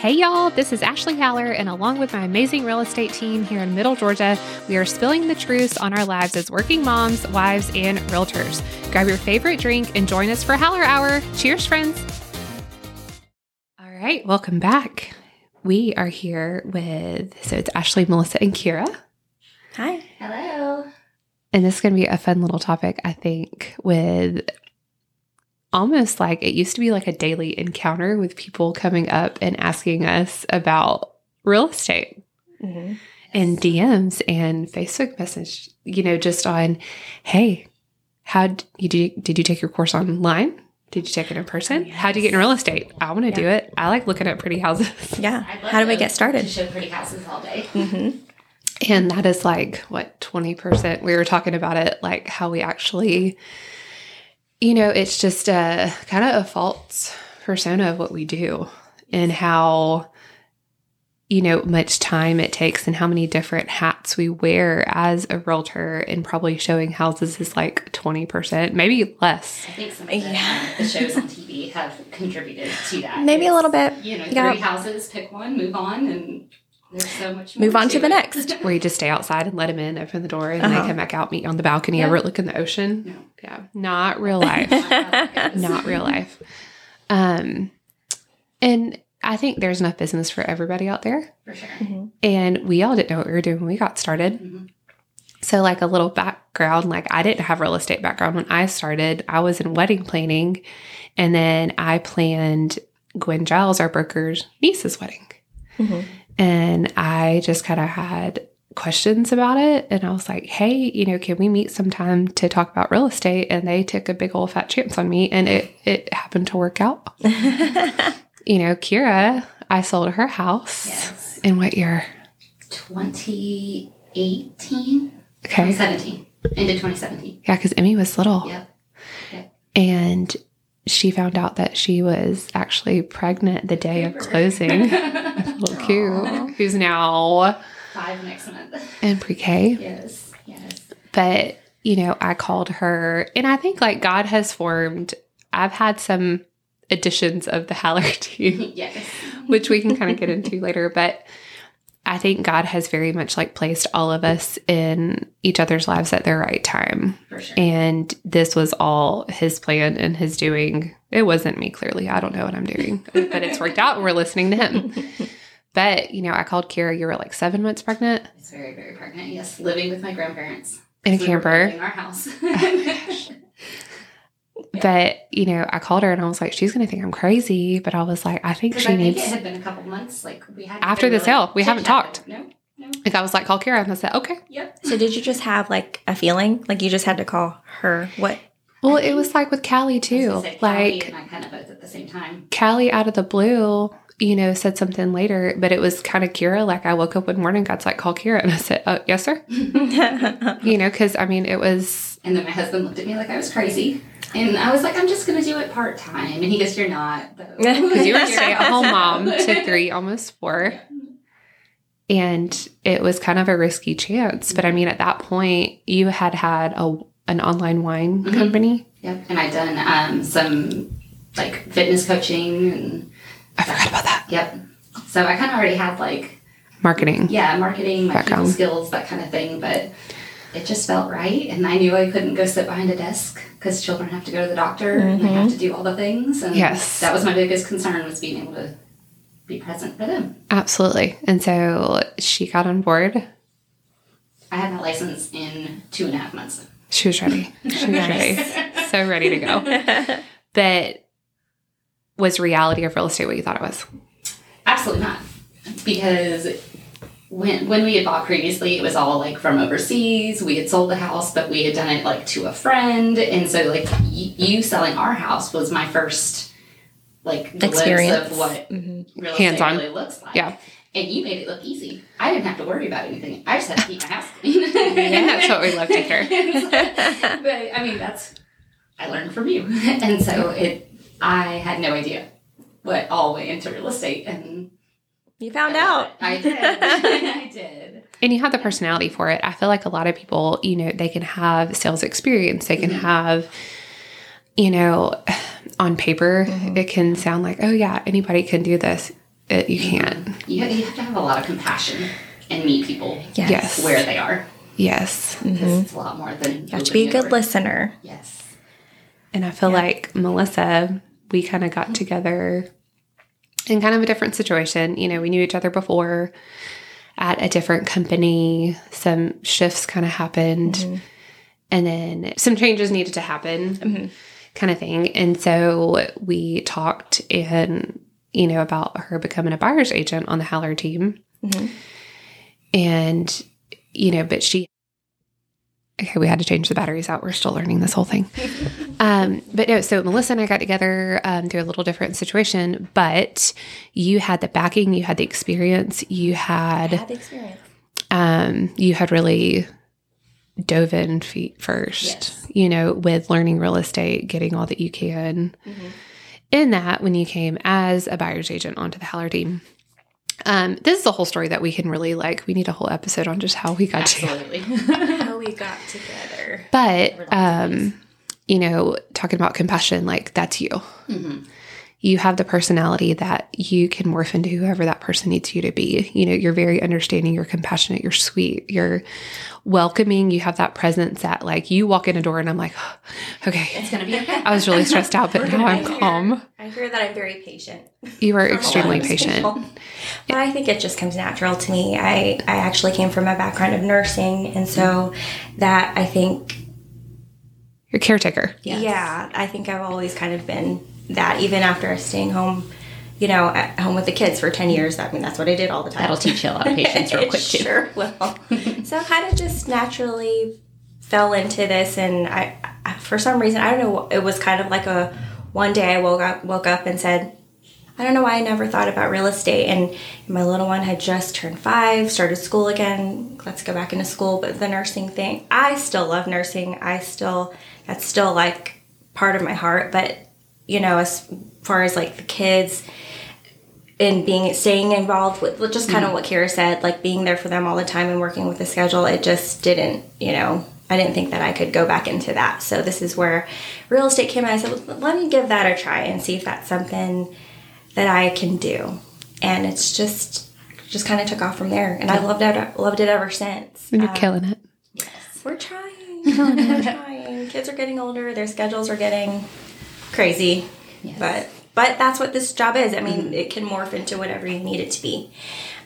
Hey y'all, this is Ashleigh Haller, and along with my amazing real estate team here in Middle Georgia, we are spilling the truth on our lives as working moms, wives, and realtors. Grab your favorite drink and join us for Haller Hour. Cheers, friends. All right, welcome back. We are here with, so it's Ashleigh, Melissa, and Kira. Hi. Hello. And this is going to be a fun little topic, I think, with almost like it used to be like a daily encounter with people coming up and asking us about real estate Mm-hmm. and DMs and Facebook message, you know, just on, hey, how did you did, did you take your course online? Did you take it in person? Oh, How do you get in real estate? I want to do it. I like looking at pretty houses. Yeah. How do we to- get To started? show pretty houses all day. Mm-hmm. And that is like what 20%. We were talking about it, like how we actually, you know, it's just a kind of a false persona of what we do and how, you know, much time it takes and how many different hats we wear as a realtor and probably showing houses is like 20%, maybe less. I think some of the, Yeah. the shows on TV have contributed to that. Maybe a little bit. You know, Yeah. three houses, pick one, move on, and there's so much more Move on to the it. next. Where you just stay outside and let them in, open the door, and Uh-huh. they come back out, meet you on the balcony, Yeah. overlooking the ocean. No. Yeah, not real life. Not not real life. Um, and I think there's enough business for everybody out there. For sure. And we all didn't know what we were doing when we got started. Mhm. So, like a little background, like I didn't have real estate background when I started. I was in wedding planning, and then I planned Gwen Giles, our broker's niece's wedding. Mhm. And I just kind of had questions about it. And I was like, hey, you know, can we meet sometime to talk about real estate? And they took a big old fat chance on me, and it, it happened to work out. You know, Kira, I sold her house Yes. in what year? 2018? Okay. 2017. Into 2017. Yeah, because Emmy was little. Yep. And she found out that she was actually pregnant the day of closing. Little cute. Who's now Five next month. in pre K. Yes. Yes. But, you know, I called her, and I think like God has formed, I've had some additions of the Haller team, yes. which we can kind of get into later. But I think God has very much like placed all of us in each other's lives at the right time. Sure. And this was all his plan and his doing. It wasn't me, clearly. I don't know what I'm doing, but it's worked out and we're listening to him. But, you know, I called Kira. You were like seven months pregnant I was very, very pregnant. Yes. Living with my grandparents. in a camper. building our house. Oh But, you know, I called her and I was like, she's going to think I'm crazy. But I was like, I think she I think needs. it had been a couple months. Like we had After the sale, we haven't talked. No, no. Like, I was like, call Kira. And I said, okay. Yep. so did you just have like a feeling? Like you just had to call her? What? Well, it was like with Callie I was too. gonna say Callie Like, and I kind of both at the same time. Callie out of the blue, you know, said something later, but it was kind of Kira. Like, I woke up one morning, God's like, call Kira. And I said, uh, yes, sir. You know, because I mean, it was And then my husband looked at me like I was crazy. And I was like, I'm just to do it part time. And he goes, You're not. because you were a stay at home mom to three, almost four. And it was kind of a risky chance. But I mean, at that point, you had had a, an online wine Mhm. company. Yep. And I'd done um, some like fitness coaching and I forgot about that. yep. So I kind of already had like, Marketing. yeah, marketing, my people Background. skills, that kind of thing. But it just felt right. And I knew I couldn't go sit behind a desk because children have to go to the doctor and they have mm-hmm. to do all the things. And Yes. that was my biggest concern was being able to be present for them. Absolutely. And so she got on board. I had my license in two and a half months. She was ready. She was ready. So ready to go. But was reality of real estate what you thought it was? Absolutely not. Because when when we had bought previously, it was all like from overseas. We had sold the house, but we had done it like to a friend, and so like y- you selling our house was my first like Experience. of what Mhm. real Hands-on. estate really looks like. Yeah. And you made it look easy. I didn't have to worry about anything. I just had to keep my house clean. And that's what we love to hear. but I mean, that's I learned from you, and so it. I had no idea what all went into real estate, and You found out. I did. I did. And you have the personality for it. I feel like a lot of people, you know, they can have sales experience, they can Mhm. have, you know, on paper, Mhm. it can sound like, oh, yeah, anybody can do this. it, you can't. You, you have to have a lot of compassion and meet people Yes. Yes. where they are. Yes. Because it's a lot more than You have to be a good listener. Yes. And I feel like Melissa, we kind of got together in kind of a different situation. You know, we knew each other before at a different company. Some shifts kind of happened. Mm-hmm. And then some changes needed to happen, mm-hmm. kind of thing. And so we talked and, you know, about her becoming a buyer's agent on the Haller team. Mm-hmm. And, you know, but she okay, we had to change the batteries out. We're still learning this whole thing. um, but no, so Melissa and I got together um, through a little different situation, but you had the backing, you had the experience, you had Had the experience. um, you had really dove in feet first, Yes. you know, with learning real estate, getting all that you can. In that, when you came as a buyer's agent onto the Haller team, um, this is a whole story that we can really like. We need a whole episode on just how we got to Absolutely. How we got together. But um, you know, talking about compassion, like that's you. You have the personality that you can morph into whoever that person needs you to be. You know, you're very understanding, you're compassionate, you're sweet, you're welcoming, you have that presence that like you walk in a door and I'm like, okay. it's going to be okay. I was really stressed out, but now I'm calm. I hear that I'm very patient. You are from a lot extremely patient. But I think it just comes natural to me. I, I actually came from a background of nursing, and so that I think, You're caretaker. Yes. yeah, I think I've always kind of been that. Even after staying home, you know, at home with the kids for ten years. I mean, that's what I did all the time. That'll teach you a lot of patience real quick, too. Sure will. so I kind of just naturally fell into this, and I, I, for some reason, I don't know. It was kind of like a one day I woke up, woke up and said, I don't know why I never thought about real estate. And my little one had just turned five, started school again. Let's go back into school. But the nursing thing, I still love nursing. I still, that's still like part of my heart. But, you know, as far as like the kids, and being staying involved with just kind of what Kira said, like being there for them all the time and working with the schedule, it just didn't, you know, I didn't think that I could go back into that. So this is where real estate came in. I said, "Well, let me give that a try and see if that's something that I can do. And it's just just kind of took off from there, and I loved it. Loved it ever since. And you're Um, killing it. Yes, we're trying. we're trying. Kids are getting older. Their schedules are getting crazy. Yes. But but that's what this job is. I mean, it can morph into whatever you need it to be.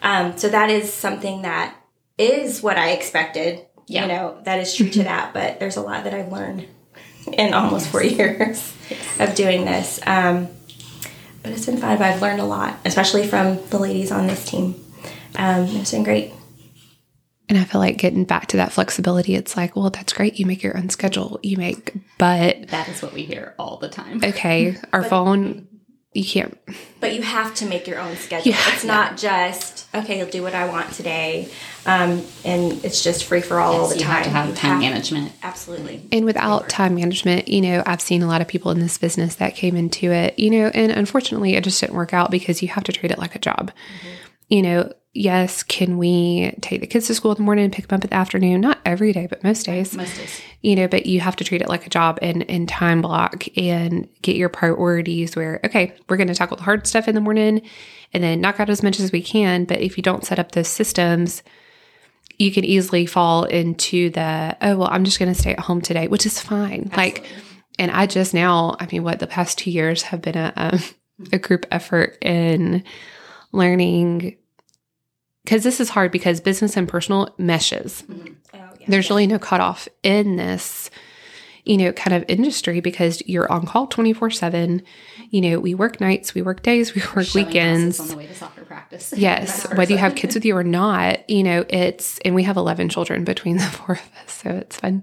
Um, so that is something that is what I expected. Yeah. You know, that is true to that. But there's a lot that I've learned in almost four years of doing this. Um, but it's been fun. I've learned a lot, especially from the ladies on this team. Um, it's been great. And I feel like getting back to that flexibility, it's like, well, that's great. You make your own schedule. You make, but That is what we hear all the time. okay, our phone, you can't. But you have to make your own schedule. Yeah. it's not just okay. I'll do what I want today, um, and it's just free for all all the you time. have to have You time management. Absolutely. And without time management, you know, I've seen a lot of people in this business that came into it, you know, and unfortunately it just didn't work out because you have to treat it like a job. You know, yes, can we take the kids to school in the morning and pick them up in the afternoon? Not every day, but most days. Most days. you know, but you have to treat it like a job and, and time block and get your priorities where, okay, we're going to tackle the hard stuff in the morning and then knock out as much as we can. But if you don't set up those systems, you can easily fall into the, oh, well, I'm just going to stay at home today, which is fine. Like, and I just now, I mean, what the past two years have been a, um, a group effort in learning because this is hard because business and personal meshes Oh, yeah. there's really no cutoff in this you know kind of industry because you're on call 24 7 you know we work nights we work days we work Showing weekends on the way to soccer practice. yes whether you have kids with you or not you know it's and we have 11 children between the four of us so it's fun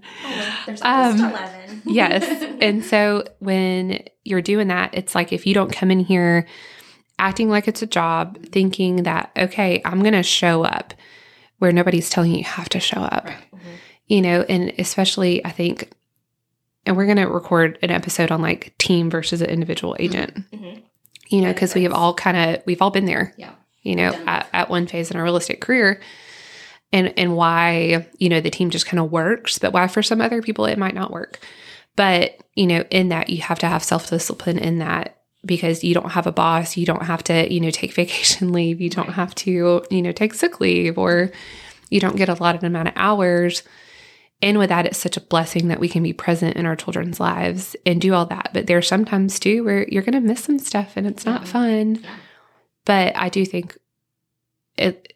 There's Um, eleven. yes. And so when you're doing that, it's like if you don't come in here acting like it's a job, thinking that, okay, I'm going to show up where nobody's telling you you have to show up, Right. you know, and especially I think, and we're going to record an episode on like team versus an individual agent, Mhm. you know, because we have all kind of, we've all been there Yeah. you know, at, at one phase in our real estate career. And and why, you know, the team just kind of works, but why for some other people it might not work. But, you know, in that you have to have self-discipline in that because you don't have a boss, you don't have to, you know, take vacation leave, you don't have to, you know, take sick leave or you don't get a lot of amount of hours. And with that, it's such a blessing that we can be present in our children's lives and do all that. But there there's sometimes too where you're going to miss some stuff and it's not fun. Yeah. But I do think it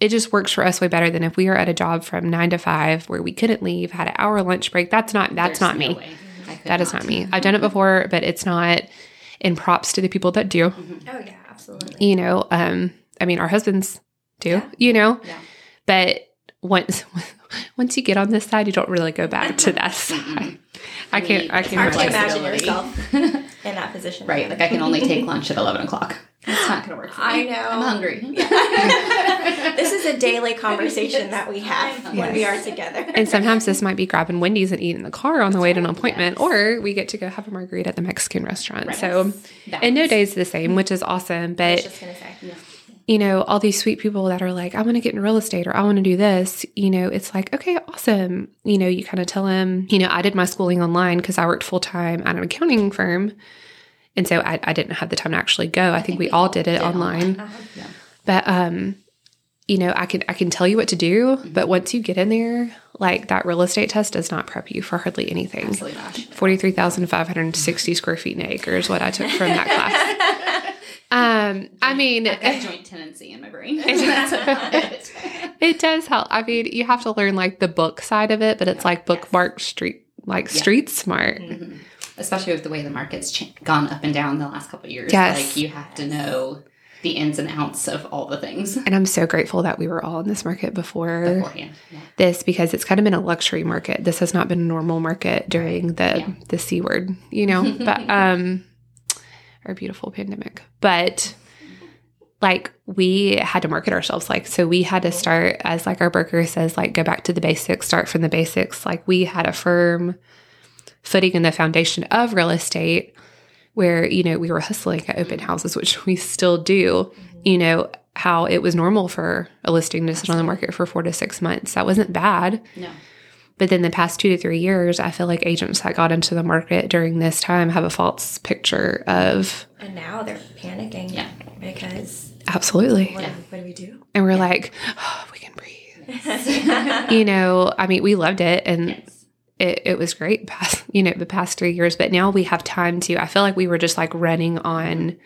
it just works for us way better than if we are at a job from nine to five where we couldn't leave, had an hour lunch break. That's not that's There's not no me. way. I could That is not me. I've done it mm-hmm. before, but it's not. And props to the people that do. Oh yeah, absolutely. You know, um, I mean, our husbands do. You know, Yeah. but once once you get on this side, you don't really go back to that side. I can't. I can't Hard to imagine. imagine yourself in that position. Right. Like I can only take lunch at 11 o'clock. It's not going to work for me. I know. I'm hungry. This is a daily conversation that we have when we are together. And sometimes this might be grabbing Wendy's and eating in the car on the way to an appointment, or we get to go have a margarita at the Mexican restaurant. So, and no day's the same, which is awesome. I was But just gonna say. you know, all these sweet people that are like, I want to get in real estate or I want to do this, you know, it's like, okay, awesome. You know, you kind of tell them, you know, I did my schooling online because I worked full time at an accounting firm. And so I, I didn't have the time to actually go. I, think, we all did it online. Yeah. But um, you know, I can I can tell you what to do, mm-hmm. but once you get in there, like that real estate test does not prep you for hardly anything. Absolutely. Forty three thousand five hundred sixty square feet an acre is what I took from that class. Um, I mean, got eh. joint tenancy in my brain. it does help. I mean, you have to learn like the book side of it, but it's like bookmark street, like street smart. Mm-hmm. Especially with the way the market's ch- gone up and down the last couple of years. Yes. Like you have to know the ins and outs of all the things And I'm so grateful that we were all in this market before beforehand. Yeah. this because it's kind of been a luxury market. This has not been a normal market during the Yeah. the C word, you know. but um our beautiful pandemic. But like we had to market ourselves like so we had to start as like our broker says like go back to the basics start from the basics like we had a firm footing in the foundation of real estate where you know we were hustling at open houses which we still do mm-hmm. you know how it was normal for a listing to sit on the market for four to six months that wasn't bad No. but then the past two to three years i feel like agents that got into the market during this time have a false picture of And now they're panicking. Yeah. Because absolutely what, do, what do we do? and we're like oh, we can breathe you know i mean we loved it and Yes. It, it was great past you know the past three years but now we have time to i feel like we were just like running on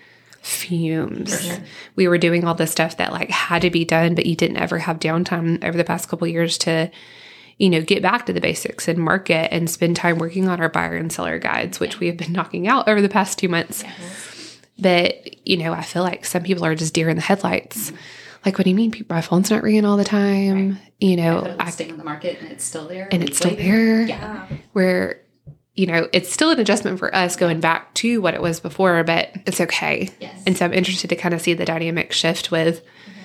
fumes. We were doing all the stuff that like had to be done but you didn't ever have downtime over the past couple years to you know get back to the basics and market and spend time working on our buyer and seller guides which we have been knocking out over the past two months. But you know i feel like some people are just deer in the headlights mm-hmm. Like what do you mean my phone's not ringing all the time you know Put a I listing on the market and it's still there. and it's still later. there. Yeah. Where, you know, it's still an adjustment for us going back to what it was before, but it's okay. Yes. And so I'm interested to kind of see the dynamic shift with, mm-hmm.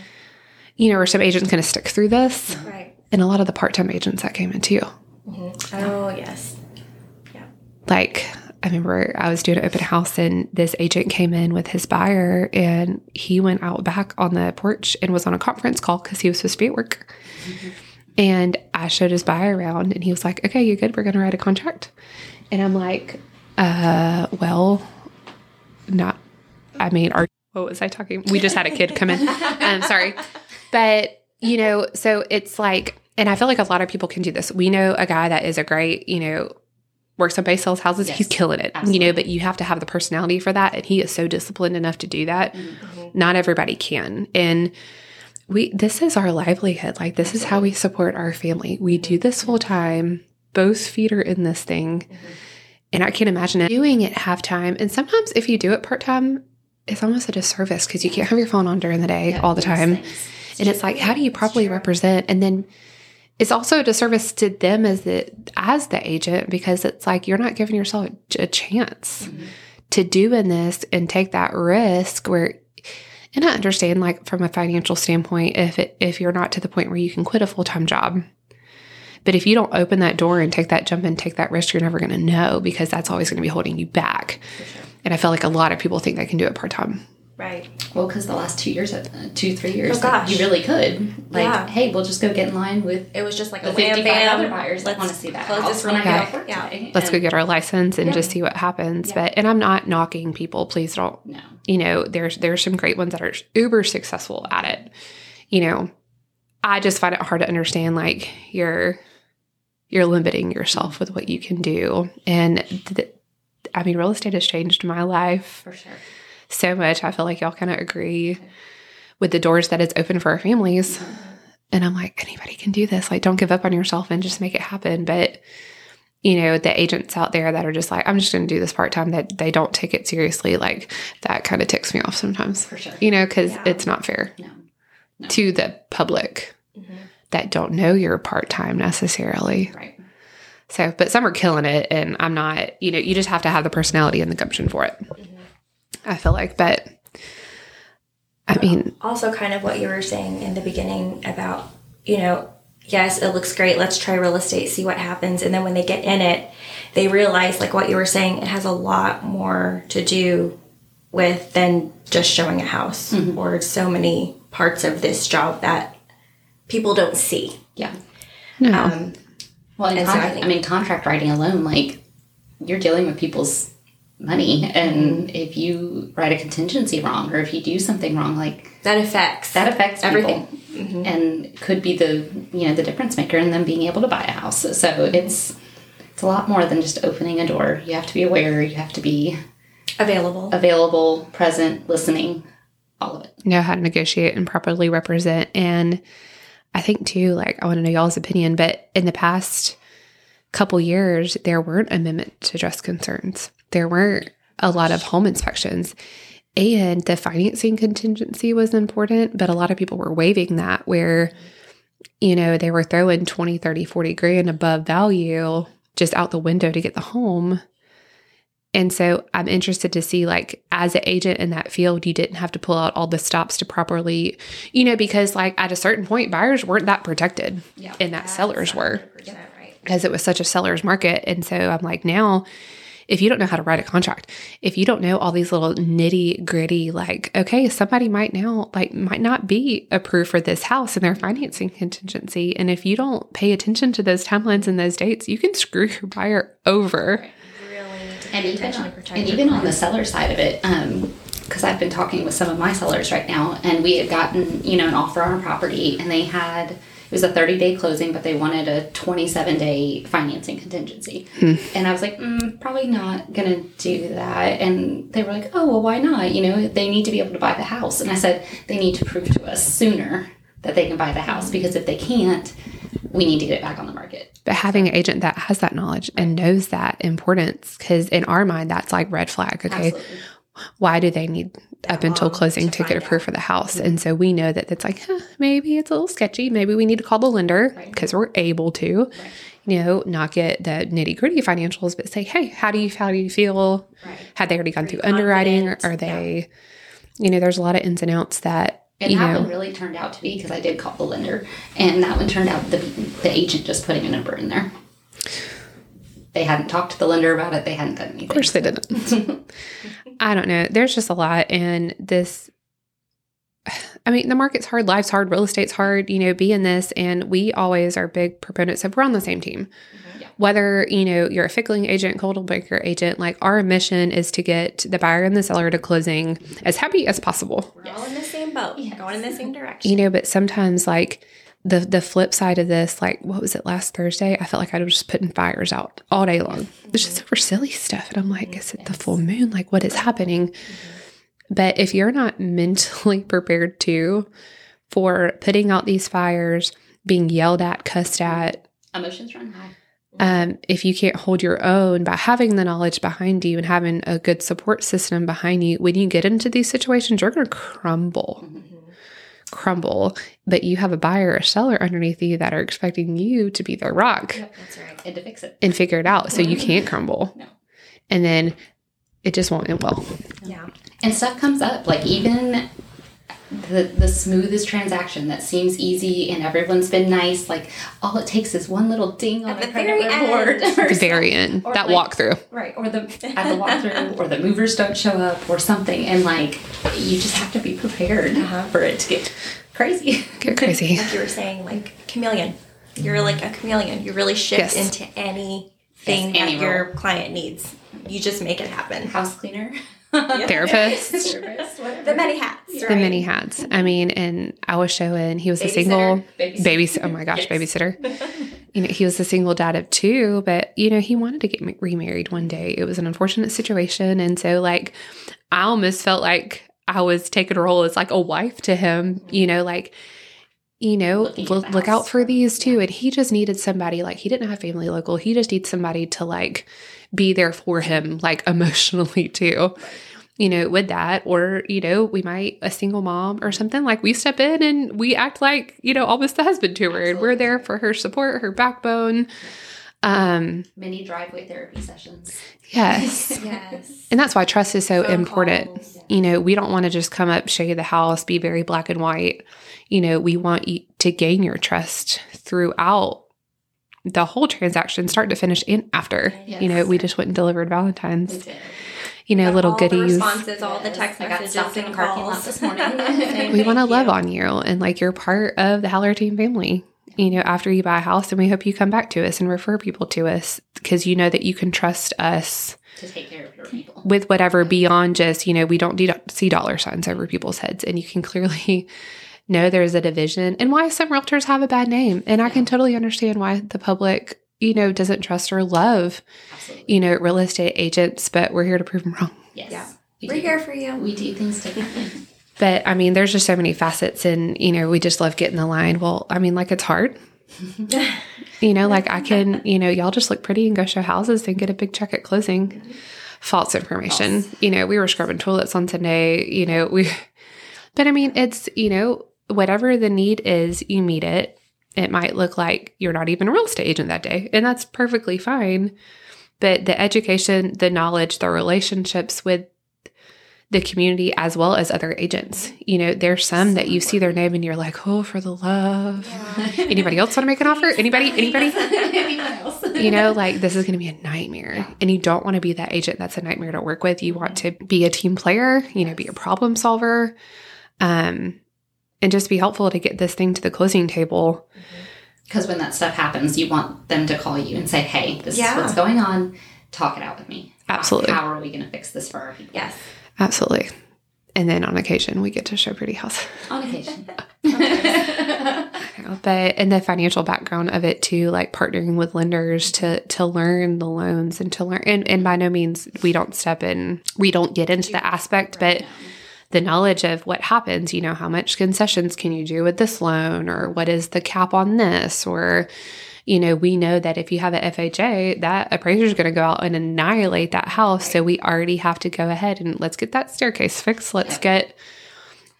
you know, are some agents going to stick through this? Right. And a lot of the part time agents that came in too. Mm-hmm. Oh yes. Yeah. Like, I remember I was doing an open house and this agent came in with his buyer and he went out back on the porch and was on a conference call because he was supposed to be at work. And I showed his buyer around and he was like, okay, you're good? We're going to write a contract. And I'm like, uh, well, not, I mean, what was I talking? We just had a kid come in. I'm sorry. But, you know, so it's like, and I feel like a lot of people can do this. We know a guy that is a great, you know, works on base sales houses. Yes, He's killing it, you know, but you have to have the personality for that. And he is so disciplined enough to do that. Not everybody can. And we, this is our livelihood. Like, this is how we support our family. We do this full time. Both feet are in this thing. And I can't imagine it doing it half time. And sometimes if you do it part time, it's almost a disservice because you can't have your phone on during the day all the time. And it's like, how do you properly represent? And then it's also a disservice to them as the as the agent because it's like you're not giving yourself a, chance mm-hmm. to do in this and take that risk where and I understand like from a financial standpoint if it, if you're not to the point where you can quit a full-time job. But if you don't open that door and take that jump and take that risk, you're never going to know because that's always going to be holding you back. And I feel like a lot of people think they can do it part-time. Right. Well, because the last two years, uh, two three years, Oh, gosh. you really could. Like, Yeah. hey, we'll just go get in line with It was just like the a wham 55 bam. other buyers that let's want to see that close house this when I get off work Yeah. Let's go get our license and Yeah. just see what happens. Yeah. But and I'm not knocking people. Please don't. No. You know, there's there's some great ones that are uber successful at it. You know, I just find it hard to understand. Like you're you're limiting yourself with what you can do, and th- I mean, real estate has changed my life For sure. So much. I feel like y'all kind of agree with the doors that it's open for our families. And I'm like, anybody can do this. Like, don't give up on yourself and just make it happen. But, you know, the agents out there that are just like, I'm just going to do this part time, that they don't take it seriously, like, that kind of ticks me off sometimes, For sure. you know, because Yeah. it's not fair No. No. to the public Mhm. that don't know you're part time necessarily. Right. So, but some are killing it. And I'm not, you know, you just have to have the personality and the gumption for it. I feel like, but I mean, Also, kind of what you were saying in the beginning about, you know, yes, it looks great. Let's try real estate, see what happens. And then when they get in it, they realize, like what you were saying, it has a lot more to do with than just showing a house or so many parts of this job that people don't see. Yeah. no. Um, Well, in And so I contract, I, mean, contract writing alone, like you're dealing with people's money, and mm-hmm. if you write a contingency wrong, or if you do something wrong, like that affects that affects everything. people, and could be the you know the difference maker in them being able to buy a house. So it's it's a lot more than just opening a door. You have to be aware. You have to be Available. available, present, listening, all of it. know how to negotiate and properly represent. And I think too, like I want to know y'all's opinion, but in the past couple years, there weren't amendments to address concerns. There weren't a lot of home inspections. And the financing contingency was important, but a lot of people were waiving that where, you know, they were throwing 20, 30, 40 grand above value just out the window to get the home. And so I'm interested to see, like, as an agent in that field, you didn't have to pull out all the stops to properly, you know, because, like, at a certain point, buyers weren't that protected, Yeah. and that sellers were right. because it was such a seller's market. And so I'm like, now, if you don't know how to write a contract, if you don't know all these little nitty gritty, like, okay, somebody might now, like, might not be approved for this house in their financing contingency. And if you don't pay attention to those timelines and those dates, you can screw your buyer over. Really and pay even on, protect and even on the seller side of it um, because i've been talking with some of my sellers right now and we had gotten you know an offer on a property and they had it was a 30 day closing but they wanted a 27 day financing contingency and i was like mm, probably not gonna do that and they were like oh well why not you know they need to be able to buy the house and i said they need to prove to us sooner that they can buy the house because if they can't we need to get it back on the market But having an agent that has that knowledge and knows that importance, because in our mind, that's like red flag. Okay. Absolutely. Why do they need up until closing to to, get find approved for the house? And so we know that it's like, huh, maybe it's a little sketchy. Maybe we need to call the lender Right. because we're able to, you know, not get the nitty gritty financials, but say, hey, how do you, how do you feel? Right. Had they already gone through underwriting? Or are they, you know, there's a lot of ins and outs that, And that know, one really turned out to be because I did call the lender, and that one turned out the the agent just putting a number in there. They hadn't talked to the lender about it. They hadn't done anything. Of course they didn't. I don't know. There's just a lot. And this, I mean, the market's hard, life's hard, real estate's hard, you know, be in this. And we always are big proponents of we're on the same team. Mm-hmm. Yeah. Whether, you know, you're a Fickling agent, Coldwell Banker agent, like our mission is to get the buyer and the seller to closing as happy as possible. We're all in the same boat, Yes. going in the same direction. You know, but sometimes like the the flip side of this, like what was it last Thursday? I felt like I was just putting fires out all day long. It's just over silly stuff. And I'm like, is it the full moon? Like what is happening? But if you're not mentally prepared to for putting out these fires, being yelled at, cussed at, Emotions run high. um, if you can't hold your own by having the knowledge behind you and having a good support system behind you, when you get into these situations, you're going to crumble, crumble. But you have a buyer or seller underneath you that are expecting you to be their rock That's right. And to fix it. and figure it out so you can't crumble. No. And then it just won't end well. Yeah. And stuff comes up. Like even the, the smoothest transaction that seems easy and everyone's been nice. Like all it takes is one little ding on At the the credit very report. end. or the very end, that like- walkthrough. Right, or the at the walkthrough, or the movers don't show up, or something, and like you just have to be prepared Uh-huh. for it to get crazy. Get crazy. like you were saying, like chameleon. You're like a chameleon. You really shift Yes. into anything Yes, any that your client needs. You just make it happen. House cleaner, Therapist. therapist. The many hats. the right? many hats. I mean, and I was showing he was a single Babysitter. baby. Oh my gosh, Yes. babysitter. you know, he was a single dad of two, but you know, he wanted to get remarried one day. It was an unfortunate situation, and so like, I almost felt like I was taking a role as like a wife to him. You know, like. You know, look, look out for for- these too. And he just needed somebody, like, he didn't have family local. He just needs somebody to, like, be there for him, like, emotionally too you know, with that, or, you know, we might a single mom or something like we step in and we act like, you know, almost the husband to her and we're there for her support, her backbone. Um, Mini driveway therapy sessions. yes. Yes. And that's why trust is so Phone important. calls. You know, we don't want to just come up, show you the house, be very black and white. You know, we want you to gain your trust throughout the whole transaction, start to finish and after. You know, we just went and delivered Valentine's. We did. You know, Got little all the goodies. responses, all the Yes, text I got messages in and the parking lot calls. this morning. we want to love on you and like you're part of the Haller Team family. You know, after you buy a house, and we hope you come back to us and refer people to us because you know that you can trust us to take care of your people. with whatever beyond just, you know, we don't de- see dollar signs over people's heads. And you can clearly know there's a division and why some realtors have a bad name. And I can totally understand why the public, you know, doesn't trust or love, Absolutely. you know, real estate agents, but we're here to prove them wrong. Yes. Yeah. We We're do. here for you. We do things differently. But I mean, there's just so many facets, and you know, we just love getting the line. Well, I mean, like it's hard. you know, like I can, you know, y'all just look pretty and go show houses and get a big check at closing. False information. You know, we were scrubbing toilets on Sunday. You know, we, but I mean, it's you know, whatever the need is, you meet it. It might look like you're not even a real estate agent that day, and that's perfectly fine. But the education, the knowledge, the relationships with the community as well as other agents. You know, there's some that you see their name and you're like, oh, for the love. Anybody else want to make an offer? Anybody? Anybody? You know, like this is going to be a nightmare. And you don't want to be that agent that's a nightmare to work with. You want to be a team player, you know, be a problem solver, um, and just be helpful to get this thing to the closing table. Because when that stuff happens, you want them to call you and say, "Hey, this Yeah. is what's going on. Talk it out with me. How- Absolutely. How, are we going to fix this for our people?" Yes. Absolutely. And then on occasion, we get to show pretty house. On occasion. but and the financial background of it too like partnering with lenders to to learn the loans and to learn and, and by no means we don't step in we don't get into the aspect but the knowledge of what happens you know how much concessions can you do with this loan or what is the cap on this or you know we know that if you have an fha that appraiser is going to go out and annihilate that house so we already have to go ahead and let's get that staircase fixed let's get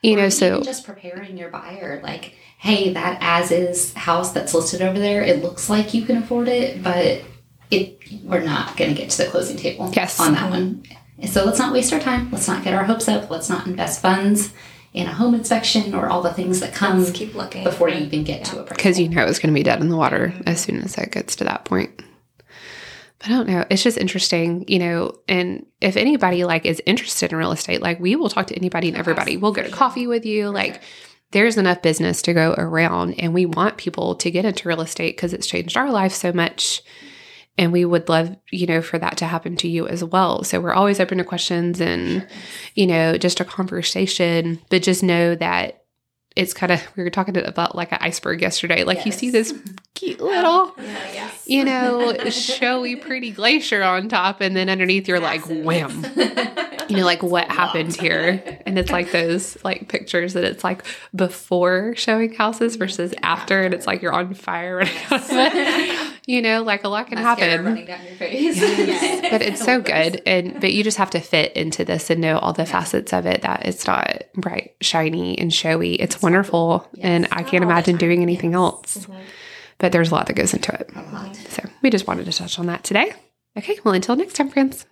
you Or know so just preparing your buyer, like, hey, that as is house that's listed over there, it looks like you can afford it, but it we're not going to get to the closing table Yes. on that one. So let's not waste our time. Let's not get our hopes up. Let's not invest funds in a home inspection or all the things that come Let's keep looking. before you even get to a because you know it's going to be dead in the water as soon as it gets to that point. But I don't know. It's just interesting, you know. And if anybody like is interested in real estate, like we will talk to anybody and everybody. We'll go to coffee with you. Like there's enough business to go around, and we want people to get into real estate because it's changed our life so much. And we would love, you know, for that to happen to you as well. So we're always open to questions and, you know, just a conversation. But just know that it's kind of we were talking about like an iceberg yesterday. Like you see this cute little, Yeah, yes. you know, showy, pretty glacier on top, and then underneath you're like, wham. You know, like what happened here? And it's like those like pictures that it's like before showing houses versus after, and it's like you're on fire. running out of it. You know, like a lot can Mascara happen. running down your face. but it's so good and but you just have to fit into this and know all the facets of it that it's not bright shiny and showy. It's wonderful and i can't oh, imagine doing anything else. But there's a lot that goes into it. A lot. so we just wanted to touch on that today. Okay well until next time friends